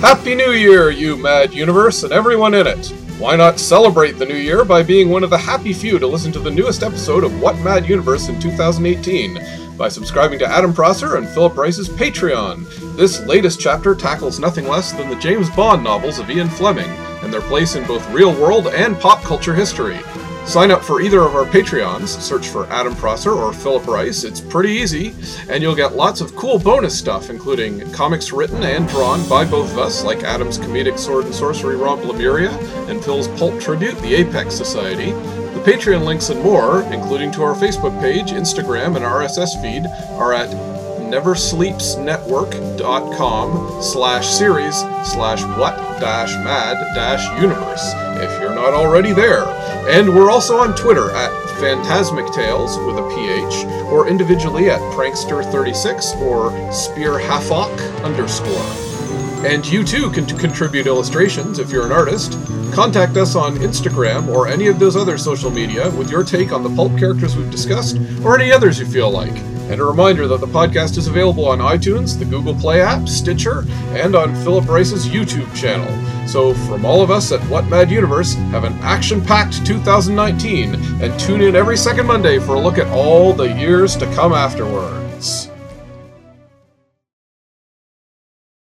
Happy New Year, you mad universe, and everyone in it! Why not celebrate the new year by being one of the happy few to listen to the newest episode of What Mad Universe in 2018 by subscribing to Adam Prosser and Philip Rice's Patreon. This latest chapter tackles nothing less than the James Bond novels of Ian Fleming and their place in both real world and pop culture history. Sign up for either of our Patreons, search for Adam Prosser or Philip Rice, it's pretty easy, and you'll get lots of cool bonus stuff, including comics written and drawn by both of us, like Adam's comedic sword and sorcery romp Lemuria, and Phil's pulp tribute, the Apex Society. The Patreon links and more, including to our Facebook page, Instagram, and RSS feed, are at neversleepsnetwork.com slash series slash what dash mad dash universe if you're not already there. And we're also on Twitter at Phantasmic Tales with a PH, or individually at Prankster36 or Spearhafok underscore. And you too can contribute illustrations if you're an artist. Contact us on Instagram or any of those other social media with your take on the pulp characters we've discussed, or any others you feel like. And a reminder that the podcast is available on iTunes, the Google Play app, Stitcher, and on Philip Rice's YouTube channel. So, from all of us at What Mad Universe, have an action packed 2019 and tune in every second Monday for a look at all the years to come afterward.